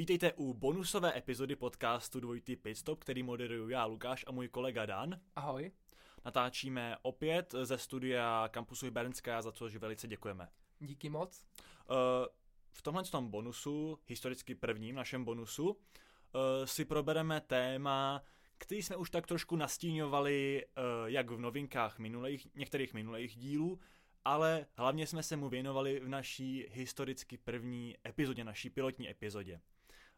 Vítejte u bonusové epizody podcastu Dvojitý Pitstop, který moderuju já, Lukáš a můj kolega Dan. Ahoj. Natáčíme opět ze studia kampusu Hybernská, za což velice děkujeme. Díky moc. Uh, v tomhle tom bonusu, historicky prvním našem bonusu, uh, si probereme téma, který jsme už tak trošku nastíňovali uh, jak v novinkách minulých, některých minulých dílů, ale hlavně jsme se mu věnovali v naší historicky první epizodě, naší pilotní epizodě.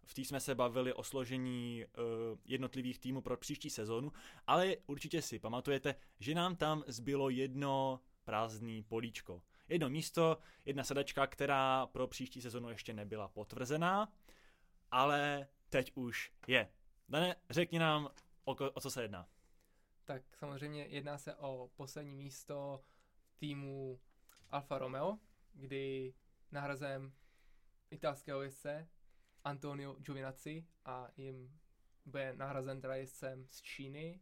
V té jsme se bavili o složení uh, jednotlivých týmů pro příští sezónu, ale určitě si pamatujete, že nám tam zbylo jedno prázdný políčko. Jedno místo, jedna sedačka, která pro příští sezonu ještě nebyla potvrzená, ale teď už je. Dane, řekni nám, o, o co se jedná. Tak samozřejmě jedná se o poslední místo týmu Alfa Romeo, kdy nahrazem italského jezdce Antonio Giovinazzi a jim bude nahrazen teda jezdcem z Číny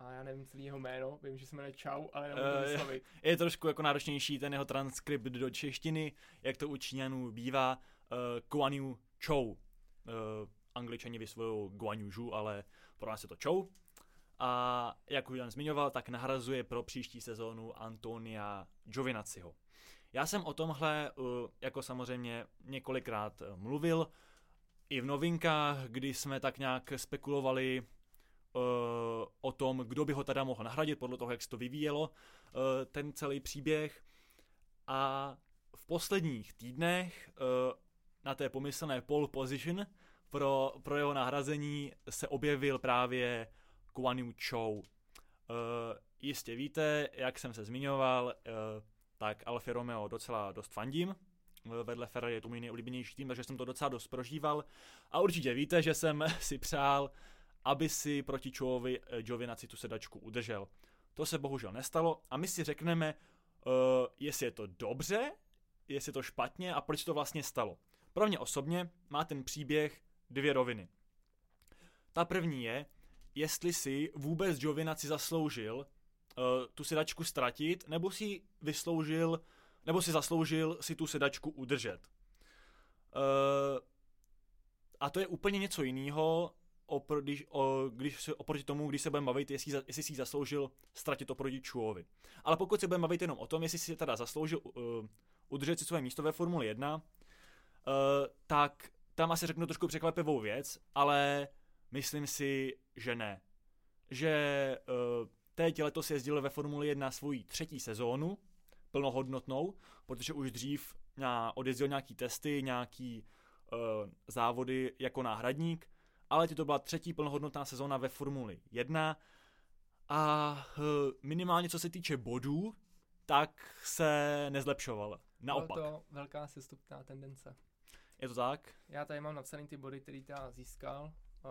a já nevím celý jeho jméno, vím, že se jmenuje Čau, ale nemůžu to vyslovit. Je trošku jako náročnější ten jeho transkript do češtiny, jak to u Číňanů bývá, uh, Guan Yu Chou. Uh, angličani vysvojují Guan Yu ale pro nás je to Chou. A jak už Jan zmiňoval, tak nahrazuje pro příští sezónu Antonia Giovinazziho. Já jsem o tomhle uh, jako samozřejmě několikrát uh, mluvil, i v novinkách, kdy jsme tak nějak spekulovali uh, o tom, kdo by ho teda mohl nahradit, podle toho, jak se to vyvíjelo, uh, ten celý příběh. A v posledních týdnech uh, na té pomyslné pole position pro, pro jeho nahrazení se objevil právě Guan Yu Chou. Uh, jistě víte, jak jsem se zmiňoval, uh, tak Alfa Romeo docela dost fandím, vedle Ferrari je to můj nejoblíbenější tým, takže jsem to docela dost prožíval. A určitě víte, že jsem si přál, aby si proti Čovovi eh, Giovinaci tu sedačku udržel. To se bohužel nestalo a my si řekneme, uh, jestli je to dobře, jestli je to špatně a proč to vlastně stalo. Pro mě osobně má ten příběh dvě roviny. Ta první je, jestli si vůbec Giovinaci zasloužil uh, tu sedačku ztratit, nebo si vysloužil nebo si zasloužil si tu sedačku udržet. Uh, a to je úplně něco jiného, opr- když, o, když se, oproti tomu, když se budeme bavit, jestli, jestli si zasloužil ztratit oproti Čuovi. Ale pokud se budeme bavit jenom o tom, jestli si teda zasloužil uh, udržet si své místo ve Formuli 1, uh, tak tam asi řeknu trošku překvapivou věc, ale myslím si, že ne. Že uh, teď letos jezdil ve Formuli 1 svoji třetí sezónu, plnohodnotnou, protože už dřív odjezdil nějaký testy, nějaký uh, závody jako náhradník, ale to byla třetí plnohodnotná sezóna ve Formuli 1 a uh, minimálně co se týče bodů, tak se nezlepšoval. Naopak. Bylo to velká sestupná tendence. Je to tak? Já tady mám napsaný ty body, který ta získal uh,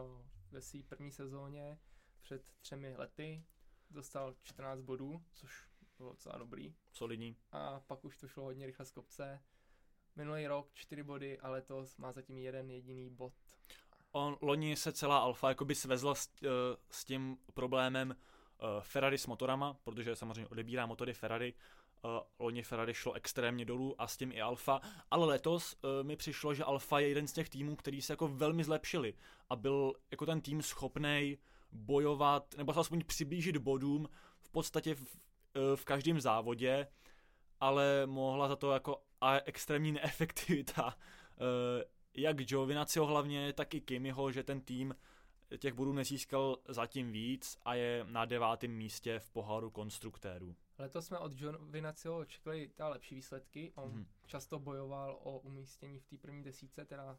ve své první sezóně před třemi lety. Dostal 14 bodů, což bylo docela dobrý. Solidní. A pak už to šlo hodně rychle z kopce. Minulý rok čtyři body a letos má zatím jeden jediný bod. On, loni se celá Alfa jakoby svezla s, uh, s tím problémem uh, Ferrari s motorama, protože samozřejmě odebírá motory Ferrari. Uh, loni Ferrari šlo extrémně dolů a s tím i Alfa, ale letos uh, mi přišlo, že Alfa je jeden z těch týmů, který se jako velmi zlepšili a byl jako ten tým schopný bojovat, nebo se aspoň přiblížit bodům v podstatě v, Eh, v každém závodě, ale mohla za to jako extrémní neefektivita eh, jak Giovinazziho hlavně, tak i Kimiho, že ten tým těch bodů nezískal zatím víc a je na devátém místě v poháru konstruktérů. Letos jsme od Giovinazziho očekali ta lepší výsledky. On hmm. často bojoval o umístění v té první desíce, teda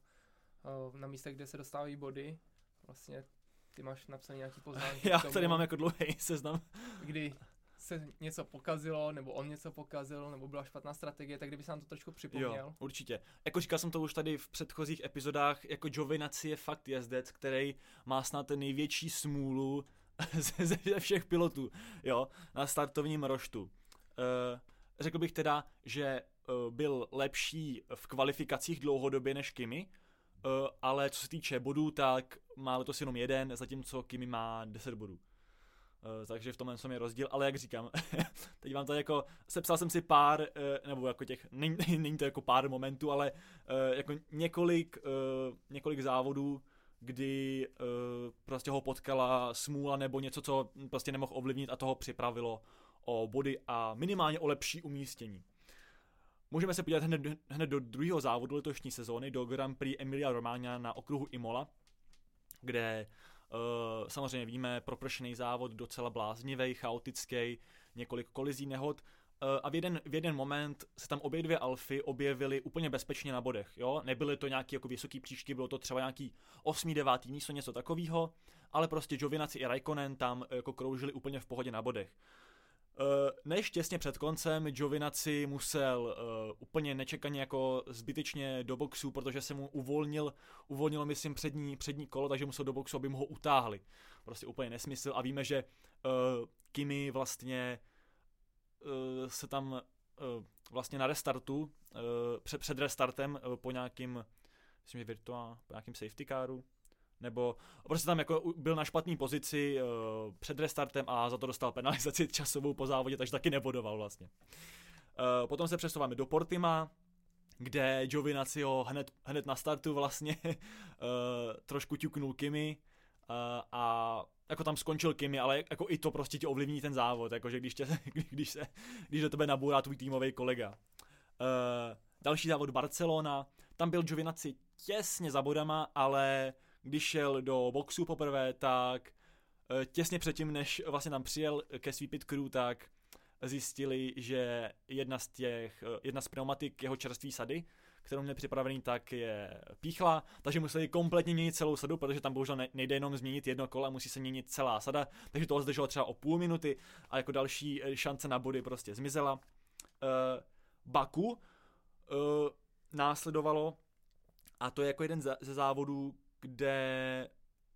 uh, na místech, kde se dostávají body. Vlastně ty máš napsaný nějaký poznámky. Já tady mám jako dlouhý seznam. Kdy se něco pokazilo, nebo on něco pokazil, nebo byla špatná strategie, tak kdyby se nám to trošku připomněl. Jo, určitě. Jako říkal jsem to už tady v předchozích epizodách, jako Giovinazzi je fakt jezdec, který má snad ten největší smůlu ze, ze všech pilotů, jo, na startovním roštu. Uh, řekl bych teda, že uh, byl lepší v kvalifikacích dlouhodobě než Kimi, uh, ale co se týče bodů, tak má letos jenom jeden, zatímco Kimi má 10 bodů. Uh, takže v tomhle je rozdíl, ale jak říkám, teď vám to jako, sepsal jsem si pár, uh, nebo jako těch, není, není to jako pár momentů, ale uh, jako několik, několik závodů, kdy prostě ho potkala smůla nebo něco, co prostě nemohl ovlivnit a toho připravilo o body a minimálně o lepší umístění. Můžeme se podívat hned, hned do druhého závodu letošní sezóny, do Grand Prix Emilia Romagna na okruhu Imola, kde samozřejmě víme, propršený závod, docela bláznivý, chaotický, několik kolizí nehod, uh, a v jeden, v jeden moment se tam obě dvě alfy objevily úplně bezpečně na bodech, jo? Nebyly to nějaký jako vysoký příčky, bylo to třeba nějaký 8. 9. místo, něco takového, ale prostě Jovinaci i Raikkonen tam jako kroužili úplně v pohodě na bodech. Uh, než těsně před koncem Jovinaci musel uh, úplně nečekaně jako zbytečně do boxu, protože se mu uvolnil, uvolnilo myslím přední, přední kolo, takže musel do boxu, aby mu ho utáhli. Prostě úplně nesmysl a víme, že uh, Kimi vlastně uh, se tam uh, vlastně na restartu, uh, před, před restartem uh, po nějakým, myslím, že virtuál, po nějakým safety caru, nebo prostě tam jako byl na špatné pozici uh, před restartem a za to dostal penalizaci časovou po závodě, takže taky nebodoval vlastně. Uh, potom se přesouváme do Portima, kde Giovinazzi ho hned, hned na startu vlastně uh, trošku ťuknul Kimi uh, a jako tam skončil Kimi, ale jako i to prostě ti ovlivní ten závod, jakože když, tě, když, se, když do tebe nabourá tvůj týmový kolega. Uh, další závod Barcelona, tam byl Giovinazzi těsně za bodama, ale když šel do boxu poprvé, tak eh, těsně předtím, než vlastně tam přijel ke svý pit crew, tak zjistili, že jedna z těch, eh, jedna z pneumatik jeho čerství sady, kterou měl připravený, tak je píchla, takže museli kompletně měnit celou sadu, protože tam bohužel nejde jenom změnit jedno kolo, musí se měnit celá sada, takže to zdrželo třeba o půl minuty a jako další eh, šance na body prostě zmizela. Uh, Baku uh, následovalo a to je jako jeden ze závodů, kde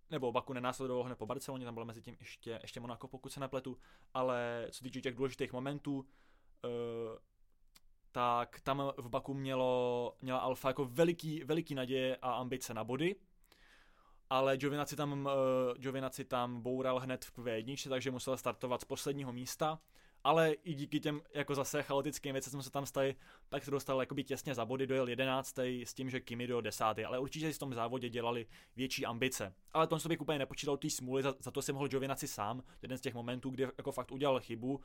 nebo Baku nenásledovalo hned po Barceloně, tam bylo mezi tím ještě, ještě Monaco, pokud se nepletu, ale co týče těch důležitých momentů, uh, tak tam v Baku mělo, měla Alfa jako veliký, veliký naděje a ambice na body, ale Giovinazzi tam, uh, Giovinazzi tam boural hned v Q1, takže musel startovat z posledního místa ale i díky těm jako zase chaotickým věcem, co se tam staly, tak se dostal jakoby těsně za body, dojel 11. s tím, že Kimi do 10. Ale určitě si v tom závodě dělali větší ambice. Ale to bych úplně nepočítal té smůly, za, za, to si mohl Giovinazzi sám, jeden z těch momentů, kdy jako fakt udělal chybu,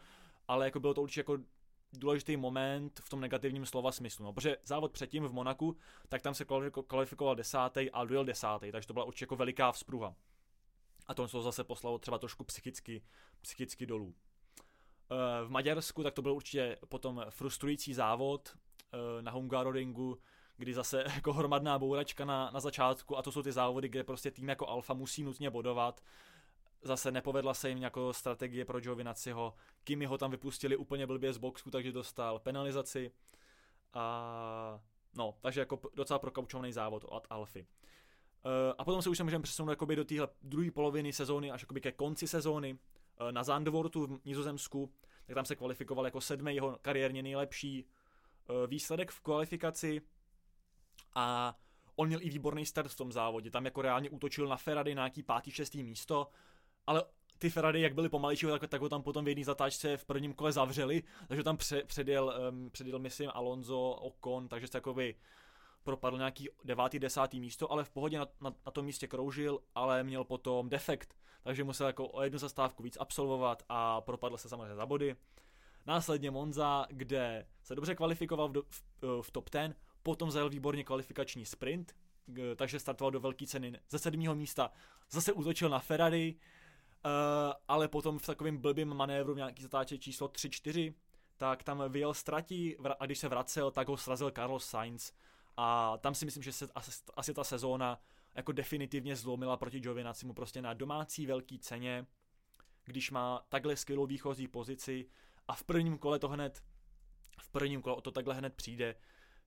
ale jako bylo to určitě jako důležitý moment v tom negativním slova smyslu. No, protože závod předtím v Monaku, tak tam se kvalifikoval desátý a dojel desátý, takže to byla určitě jako veliká vzpruha. A to se zase poslalo třeba trošku psychicky, psychicky dolů. Eh, v Maďarsku, tak to byl určitě potom frustrující závod eh, na Hungaroringu, kdy zase jako hromadná bouračka na, na začátku a to jsou ty závody, kde prostě tým jako Alfa musí nutně bodovat. Zase nepovedla se jim jako strategie pro Giovinaciho. Kimi ho tam vypustili úplně blbě z boxu, takže dostal penalizaci. A no, takže jako docela prokaučovaný závod od Alfy. Uh, a potom se už můžeme přesunout do téhle druhé poloviny sezóny až ke konci sezóny. Eh, na Zandvoortu v Nizozemsku, tak tam se kvalifikoval jako sedmý jeho kariérně nejlepší eh, výsledek v kvalifikaci. A on měl i výborný start v tom závodě, tam jako reálně útočil na Ferrari na nějaký pátý, šestý místo, ale ty Ferrari, jak byly pomalejší, tak, tak ho tam potom v jedné zatáčce v prvním kole zavřeli, takže tam pře, předjel, um, předjel myslím Alonso, Ocon, takže se takový propadl nějaký devátý, desátý místo, ale v pohodě na, na, na tom místě kroužil, ale měl potom defekt, takže musel jako o jednu zastávku víc absolvovat a propadl se samozřejmě za body. Následně Monza, kde se dobře kvalifikoval v, do, v, v top 10, potom zajel výborně kvalifikační sprint, takže startoval do velké ceny ze sedmého místa, zase útočil na Ferrari, uh, ale potom v takovém blbým manévru nějaký zatáče číslo 3-4, tak tam vyjel ztratí a když se vracel, tak ho srazil Carlos Sainz a tam si myslím, že se asi, asi ta sezóna jako definitivně zlomila proti Giovinacimu prostě na domácí velký ceně, když má takhle skvělou výchozí pozici a v prvním kole to hned, v prvním kole to takhle hned přijde,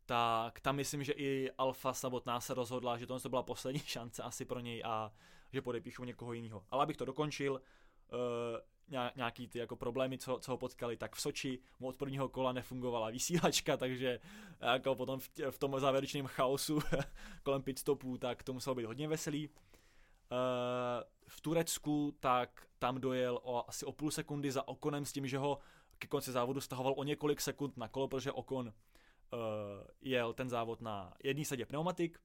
tak tam myslím, že i Alfa samotná se rozhodla, že to byla poslední šance asi pro něj a že podepíšu někoho jiného. Ale abych to dokončil, uh, nějaký ty jako problémy, co, co ho potkali, tak v Soči mu od prvního kola nefungovala vysílačka, takže jako potom v, v tom závěrečném chaosu kolem pitstopů, tak to muselo být hodně veselý. Uh, v Turecku, tak tam dojel o asi o půl sekundy za Okonem s tím, že ho ke konci závodu stahoval o několik sekund na kolo, protože Okon uh, jel ten závod na jedné sadě pneumatik.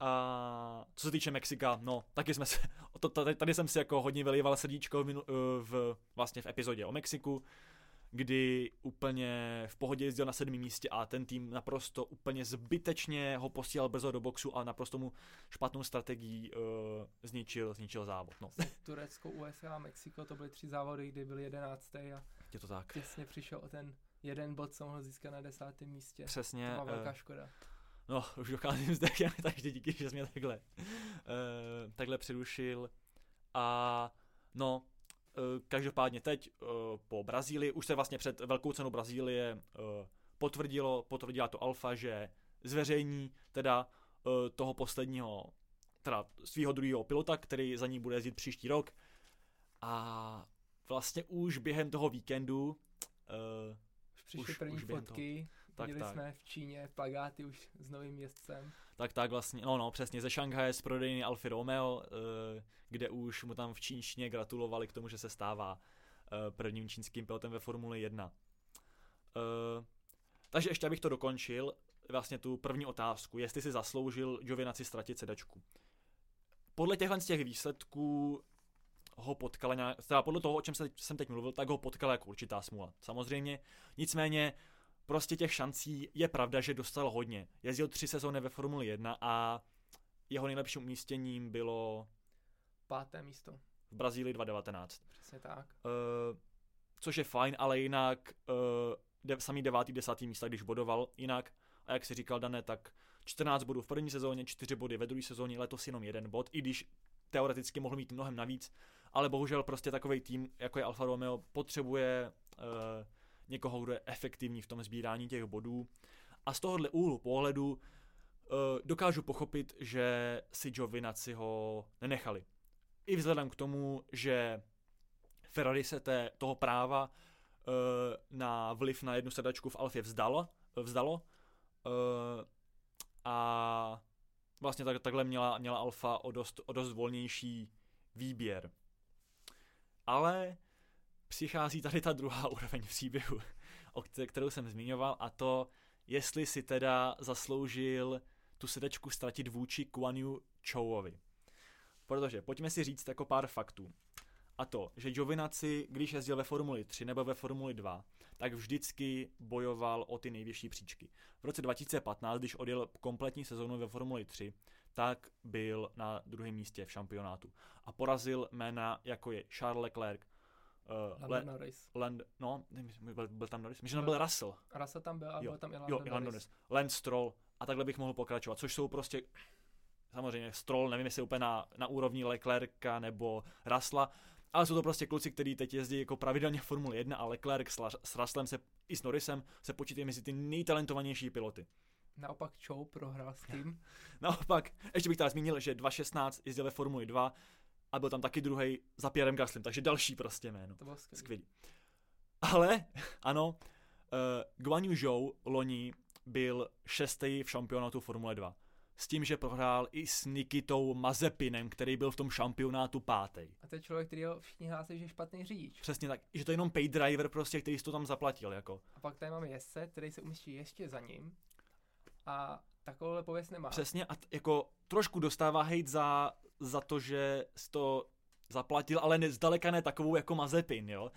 A co se týče Mexika, no, taky jsme se, to, tady, tady jsem si jako hodně vylíval srdíčko v, minu, v, vlastně v epizodě o Mexiku, kdy úplně v pohodě jezdil na sedmém místě a ten tým naprosto úplně zbytečně ho posílal brzo do boxu a naprosto mu špatnou strategií uh, zničil, zničil závod. No. Turecko, USA a Mexiko, to byly tři závody, kdy byl jedenáctý a Je to tak. těsně přišel o ten jeden bod, co mohl získat na desátém místě. Přesně. To byla velká eh, škoda. No, už docházím zde, takže díky, že jsi mě takhle, uh, takhle přerušil. A no, uh, každopádně teď uh, po Brazílii, už se vlastně před velkou cenou Brazílie uh, potvrdilo, potvrdila to Alfa, že zveřejní teda uh, toho posledního, teda svého druhého pilota, který za ní bude jezdit příští rok. A vlastně už během toho víkendu uh, Už přišly už- první už fotky, tak, viděli tak. jsme v Číně plagáty už s novým jezdcem. Tak tak vlastně, no no přesně, ze Šanghaje z prodejny Alfa Romeo, eh, kde už mu tam v čínštině gratulovali k tomu, že se stává eh, prvním čínským pilotem ve Formuli 1. Eh, Takže ještě abych to dokončil, vlastně tu první otázku, jestli si zasloužil Giovinazzi ztratit sedačku. Podle těchhle z těch výsledků ho potkala nějak, teda podle toho, o čem se- jsem teď mluvil, tak ho potkala jako určitá smůla. Samozřejmě, nicméně prostě těch šancí je pravda, že dostal hodně. Jezdil tři sezóny ve Formuli 1 a jeho nejlepším umístěním bylo Páté místo, v Brazílii 2019. přesně tak. Uh, což je fajn, ale jinak uh, de- samý devátý, desátý místa, když bodoval jinak. A jak si říkal, Dané, tak 14 bodů v první sezóně, 4 body ve druhé sezóně, letos jenom jeden bod, i když teoreticky mohl mít mnohem navíc, ale bohužel prostě takový tým, jako je Alfa Romeo, potřebuje uh, někoho, kdo je efektivní v tom sbírání těch bodů. A z tohohle úhlu pohledu uh, dokážu pochopit, že si Giovinazzi ho nenechali. I vzhledem k tomu, že Ferrari se té, toho práva uh, na vliv na jednu sedačku v Alfě vzdalo, vzdalo uh, a vlastně tak, takhle měla, měla Alfa o dost, o dost volnější výběr. Ale přichází tady ta druhá úroveň příběhu, o kte- kterou jsem zmiňoval, a to, jestli si teda zasloužil tu sedečku ztratit vůči Kuan Chouovi. Protože pojďme si říct jako pár faktů. A to, že Giovinazzi, když jezdil ve Formuli 3 nebo ve Formuli 2, tak vždycky bojoval o ty nejvyšší příčky. V roce 2015, když odjel kompletní sezónu ve Formuli 3, tak byl na druhém místě v šampionátu. A porazil jména jako je Charles Leclerc, uh, Lando Norris. Land, no, nevím, byl, byl tam Norris, myslím, že tam byl Russell. Russell tam byl a Jo, byl tam i Jo, Lando i Lando Norris. Norris. Lance Stroll a takhle bych mohl pokračovat, což jsou prostě samozřejmě Stroll, nevím jestli úplně na, na úrovni Leclerca nebo Rasla, ale jsou to prostě kluci, kteří teď jezdí jako pravidelně v Formule 1 a Leclerc s, s Ruslem se, i s Norrisem se počítají mezi ty nejtalentovanější piloty. Naopak Chow prohrál s tím. Naopak, ještě bych teda zmínil, že 2016 jezdil ve Formuli 2 a byl tam taky druhý za Pierrem Gaslem, takže další prostě jméno. To bylo skvělé. Skvělý. Ale, ano, uh, Guan Yu Zhou loni byl šestý v šampionátu Formule 2. S tím, že prohrál i s Nikitou Mazepinem, který byl v tom šampionátu pátý. A to je člověk, který ho všichni hlásí, že je špatný řidič. Přesně tak, že to je jenom pay driver prostě, který si to tam zaplatil, jako. A pak tady máme jezdce, který se umístí ještě za ním. A takovouhle pověst nemá. Přesně a t- jako trošku dostává hejt za, za to, že si to zaplatil, ale ne, zdaleka ne takovou jako Mazepin, jo.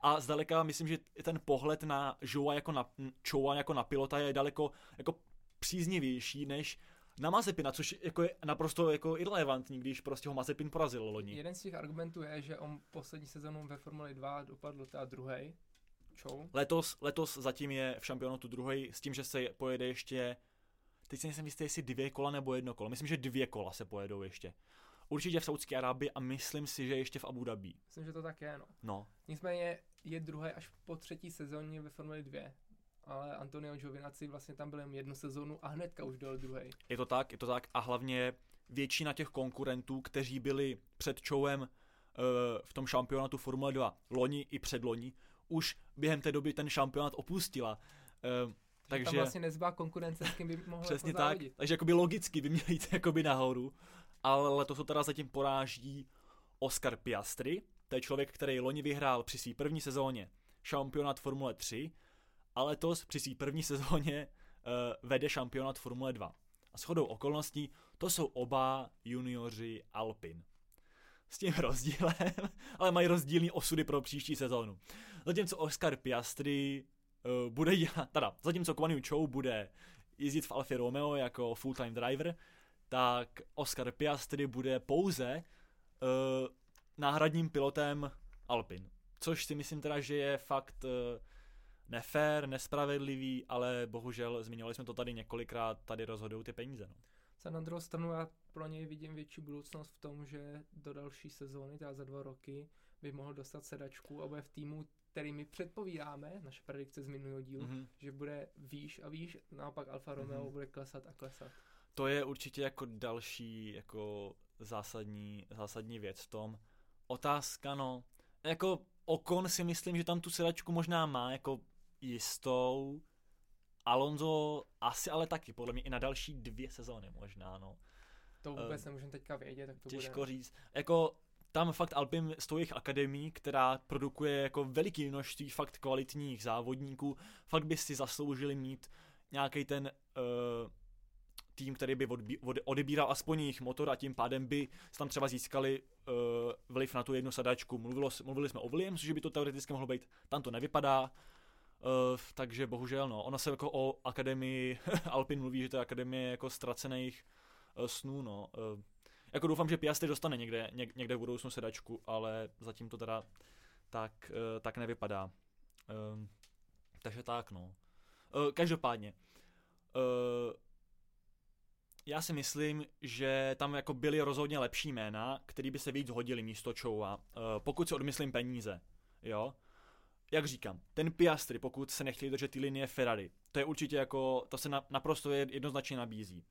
A zdaleka myslím, že ten pohled na Joa jako na, Choua jako na pilota je daleko jako příznivější než na Mazepina, což jako je naprosto jako irrelevantní, když prostě ho Mazepin porazil loni. Jeden z těch argumentů je, že on poslední sezonu ve Formuli 2 dopadl teda druhý. Letos, letos zatím je v šampionátu druhý s tím, že se pojede ještě, teď si nejsem jistý, jestli dvě kola nebo jedno kolo. Myslím, že dvě kola se pojedou ještě. Určitě v Saudské Arábii a myslím si, že ještě v Abu Dhabi. Myslím, že to tak je, no. No, Nicméně je druhý až po třetí sezóně ve Formuli 2. Ale Antonio Giovinazzi vlastně tam byl jen jednu sezónu a hnedka už byl druhý. je to tak, je to tak a hlavně většina těch konkurentů, kteří byli před Chowem uh, v tom šampionátu Formule 2 loni i předloni, už během té doby ten šampionát opustila. Uh, Takže tam vlastně nezbývá konkurence, s kým by mohl přesně jako tak, takže jakoby logicky by měli jít jakoby nahoru, ale letos to teda zatím poráží Oscar Piastri, to je člověk, který loni vyhrál při své první sezóně šampionát Formule 3 a letos při své první sezóně uh, vede šampionát Formule 2. A shodou okolností to jsou oba junioři Alpin. S tím rozdílem, ale mají rozdílný osudy pro příští sezónu. Zatímco Oscar Piastri uh, bude dělat, teda, zatímco Yu Chou bude jezdit v Alfa Romeo jako full-time driver, tak Oscar Piastri bude pouze uh, náhradním pilotem Alpin. Což si myslím teda, že je fakt uh, nefér, nespravedlivý, ale bohužel zmiňovali jsme to tady několikrát, tady rozhodují ty peníze. No. Za na druhou stranu já pro něj vidím větší budoucnost v tom, že do další sezóny, teda za dva roky, by mohl dostat sedačku a bude v týmu, který my předpovídáme, naše predikce z minulého dílu, mm-hmm. že bude výš a výš, naopak Alfa Romeo mm-hmm. bude klesat a klesat. To je určitě jako další jako zásadní, zásadní věc v tom. Otázka, no, jako Okon si myslím, že tam tu sedačku možná má jako jistou, Alonso asi ale taky, podle mě i na další dvě sezóny možná, no. To vůbec uh, nemůžeme teďka vědět, tak to Těžko bude. říct. Jako tam fakt Alpin z jejich akademii, která produkuje jako veliký množství fakt kvalitních závodníků, fakt by si zasloužili mít nějaký ten uh, tým, který by odebíral aspoň jejich motor a tím pádem by tam třeba získali uh, vliv na tu jednu sadačku. Mluvilo, mluvili jsme o Williamsu, že by to teoreticky mohlo být, tam to nevypadá, uh, takže bohužel no, ona se jako o akademii, Alpin mluví, že to je akademie jako ztracených uh, snů, no. Uh, jako doufám, že Piastri dostane někde, něk, někde v budoucnu sedačku, ale zatím to teda tak, uh, tak nevypadá. Uh, takže tak, no. Uh, každopádně, uh, já si myslím, že tam jako byly rozhodně lepší jména, který by se víc hodili místo Choua, uh, pokud si odmyslím peníze, jo. Jak říkám, ten Piastri, pokud se nechtějí držet ty linie Ferrari, to je určitě jako, to se na, naprosto jednoznačně nabízí.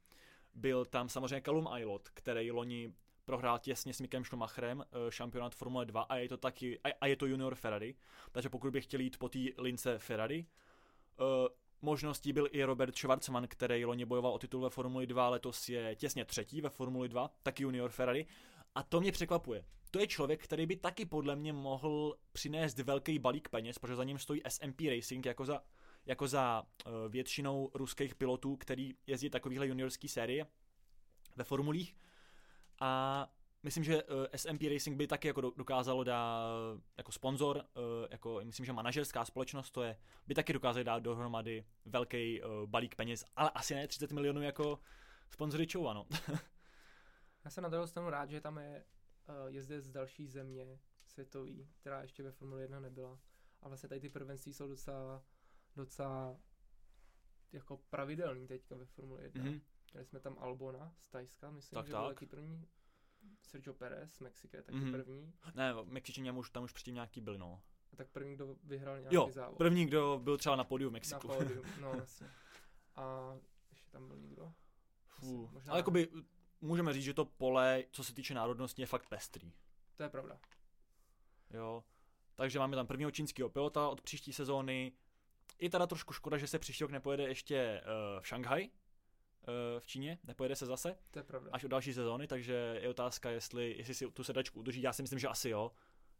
Byl tam samozřejmě Callum Aylot, který loni prohrál těsně s Mikem Schumacherem uh, šampionát Formule 2 a je to taky, a, je to junior Ferrari, takže pokud by chtěli jít po té lince Ferrari, uh, možností byl i Robert Schwarzman, který loni bojoval o titul ve Formuli 2, letos je těsně třetí ve Formuli 2, taky junior Ferrari. A to mě překvapuje. To je člověk, který by taky podle mě mohl přinést velký balík peněz, protože za ním stojí SMP Racing jako za, jako za uh, většinou ruských pilotů, který jezdí takovýhle juniorský série ve formulích. A myslím, že uh, eh, SMP Racing by taky jako dokázalo dát jako sponzor, uh, jako myslím, že manažerská společnost to je, by taky dokázali dát dohromady velký uh, balík peněz, ale asi ne 30 milionů jako sponzory Chova, no. Já jsem na druhou stranu rád, že tam je uh, jezdec z další země světový, která ještě ve Formule 1 nebyla. A vlastně tady ty prvenství jsou docela, docela jako pravidelný teďka ve Formule 1. Mm-hmm. Měli jsme tam Albona z Tajska, myslím, tak, že tak. byl taky první Sergio Perez z Mexika je taky mm-hmm. první. Ne, Mexičané už tam už předtím nějaký byl, no. A tak první, kdo vyhrál nějaký jo, závod. první, kdo byl třeba na pódiu v Mexiku. Na pódiu, no jasně. A ještě tam byl někdo? Fuh. Možná... Ale jakoby můžeme říct, že to pole, co se týče národnosti, je fakt pestrý. To je pravda. Jo. Takže máme tam prvního čínského pilota od příští sezóny. Je teda trošku škoda, že se příští rok nepojede ještě uh, v Šanghaj, v Číně, nepojede se zase. To je pravda. Až o další sezóny, takže je otázka, jestli, jestli si tu sedačku udrží. Já si myslím, že asi jo.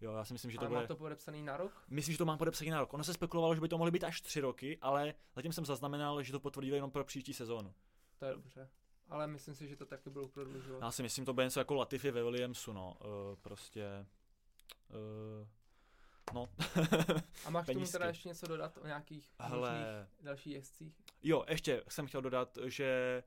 Jo, já si myslím, že to ale bude... má to podepsaný na rok? Myslím, že to má podepsaný na rok. Ono se spekulovalo, že by to mohly být až tři roky, ale zatím jsem zaznamenal, že to potvrdili jenom pro příští sezónu. To je dobře. Ale myslím si, že to taky budou prodlužovat. Já si myslím, to bude něco jako Latifi ve Williamsu, no. Uh, prostě... Uh, no. A máš tomu teda ještě něco dodat o nějakých Hele... dalších jezdcích? Jo, ještě jsem chtěl dodat, že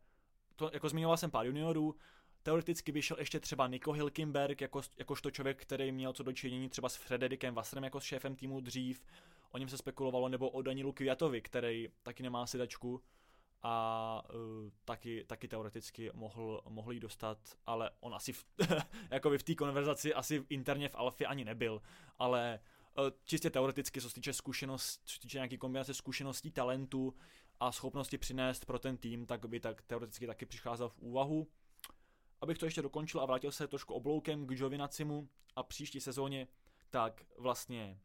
to, jako zmiňoval jsem pár juniorů, teoreticky by šel ještě třeba Nico Hilkenberg, jako, jakožto člověk, který měl co dočinění třeba s Frederikem Vassrem jako s šéfem týmu dřív, o něm se spekulovalo, nebo o Danilu Kviatovi, který taky nemá sedačku. A uh, taky, taky teoreticky mohl, mohl jí dostat, ale on asi v, jako v té konverzaci asi interně v Alfě ani nebyl, ale čistě teoreticky, co se týče zkušenost, co se týče nějaký kombinace zkušeností, talentu a schopnosti přinést pro ten tým, tak by tak teoreticky taky přicházel v úvahu. Abych to ještě dokončil a vrátil se trošku obloukem k Giovinacimu a příští sezóně, tak vlastně,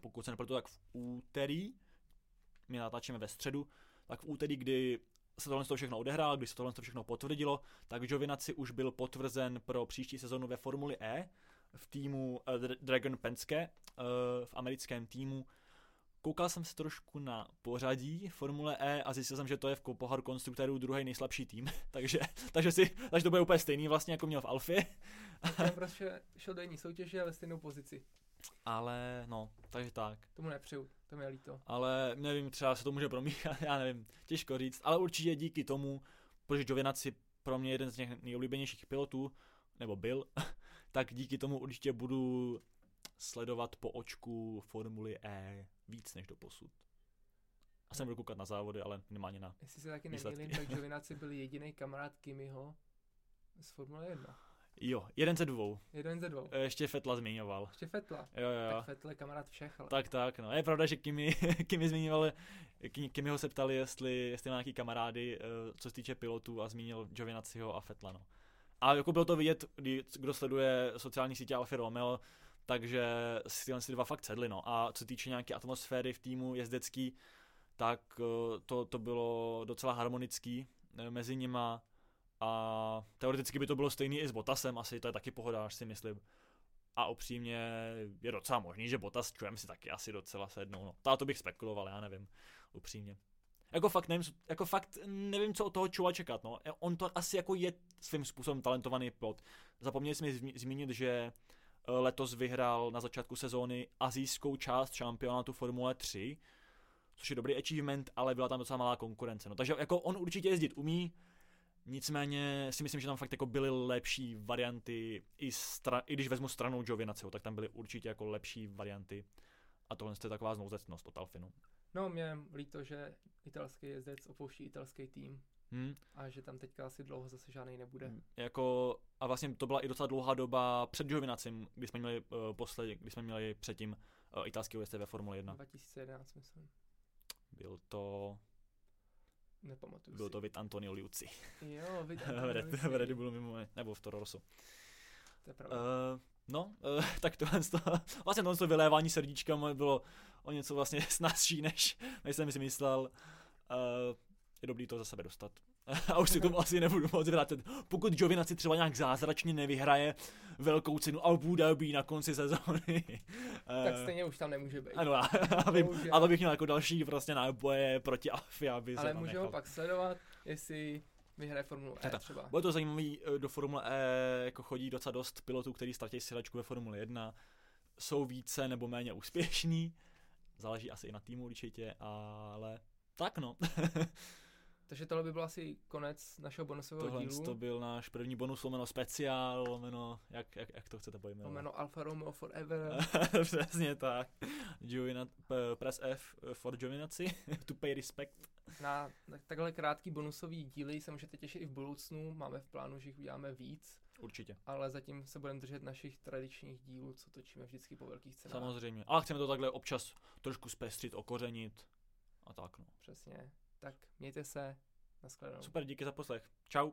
pokud se nepletu, tak v úterý, my natáčíme ve středu, tak v úterý, kdy se tohle všechno odehrál, kdy se tohle všechno potvrdilo, tak Giovinaci už byl potvrzen pro příští sezonu ve Formuli E, v týmu uh, Dragon Penske, uh, v americkém týmu. Koukal jsem se trošku na pořadí Formule E a zjistil jsem, že to je v poháru konstruktorů druhý nejslabší tým, takže, takže, si, takže to bude úplně stejný vlastně, jako měl v Alfě. Prostě šel do jiné soutěže ve stejnou pozici. Ale no, takže tak. Tomu nepřeju, to mi je líto. Ale nevím, třeba se to může promíchat, já nevím, těžko říct, ale určitě díky tomu, protože Giovinazzi pro mě jeden z těch nejoblíbenějších pilotů, nebo byl, tak díky tomu určitě budu sledovat po očku Formuli E víc než do posud. A jsem budu koukat na závody, ale minimálně na Jestli se taky nemýlím, tak Giovinazzi byl jediný kamarád Kimiho z Formule 1. Jo, jeden ze dvou. Jeden ze dvou. E, Ještě Fetla zmiňoval. Ještě Fetla. Jo, jo. Tak Fetl je kamarád všech, ale. Tak, tak, no. Je pravda, že Kimi, Kimi zmiňoval, Kimi- Kimiho se ptali, jestli, jestli má nějaký kamarády, eh, co se týče pilotů a zmínil Giovinazziho a Fetla, no. A jako bylo to vidět, kdo sleduje sociální sítě Alfa Romeo, takže si tyhle dva fakt sedli, no. A co týče nějaké atmosféry v týmu jezdecký, tak eh, to, to bylo docela harmonický eh, mezi nima a teoreticky by to bylo stejný i s Botasem, asi to je taky pohodář si myslím. A upřímně je docela možný, že Bottas čujem si taky asi docela sednou. No. To, to bych spekuloval, já nevím, upřímně. Jako fakt nevím, jako fakt nevím, co od toho Čua čekat, no. On to asi jako je svým způsobem talentovaný pilot. Zapomněli jsme zmínit, že eh, letos vyhrál na začátku sezóny azijskou část šampionátu Formule 3, což je dobrý achievement, ale byla tam docela malá konkurence. No, takže jako on určitě jezdit umí, nicméně si myslím, že tam fakt jako byly lepší varianty, i, stra- i když vezmu stranou Giovinazziho, tak tam byly určitě jako lepší varianty. A tohle je taková znouzecnost od Alfinu. No, mě líto, že italský jezdec opouští italský tým Hmm. a že tam teďka asi dlouho zase žádný nebude. Jako, a vlastně to byla i docela dlouhá doba před Giovinacim, kdy jsme měli uh, posledně, kdy jsme měli předtím uh, italského jezdce ve Formule 1. 2011, myslím. Byl to, Nepamatuju byl si. to Vit Antonio Liucci. Jo, vy v Red, v Red Bullu mimo, nebo v Toro Rosso. To je pravda. Uh, no, uh, tak tohle to, vlastně tohle to vylévání srdíčka bylo o něco vlastně snazší, než, než jsem si myslel. Uh, je dobrý to za sebe dostat. A už si k tomu asi nebudu moc vrátit. Pokud Giovinazzi třeba nějak zázračně nevyhraje velkou cenu Abu Dhabi na konci sezóny. tak eh, stejně už tam nemůže být. Ano, aby, Bohužel. a to bych měl jako další prostě náboje proti Alfie, aby Ale tam může ho nechal. pak sledovat, jestli vyhraje Formulu E třeba. Bude to zajímavý, eh, do Formule E jako chodí docela dost pilotů, kteří ztratí silačku ve Formule 1. Jsou více nebo méně úspěšní. Záleží asi i na týmu určitě, ale tak no. Takže tohle by byl asi konec našeho bonusového Tohle dílu. to byl náš první bonus, lomeno speciál, lomeno, jak, jak, jak to chcete pojmenovat. Jméno Alfa Romeo Forever. Přesně tak. P- press F for Giovinazzi, to pay respect. Na, takhle krátký bonusový díly se můžete těšit i v budoucnu. Máme v plánu, že jich uděláme víc, Určitě. ale zatím se budeme držet našich tradičních dílů, co točíme vždycky po velkých cenách. Samozřejmě. Ale chceme to takhle občas trošku zpestřit, okořenit a tak no. Přesně. Tak mějte se. Naschledanou. Super, díky za poslech. Čau.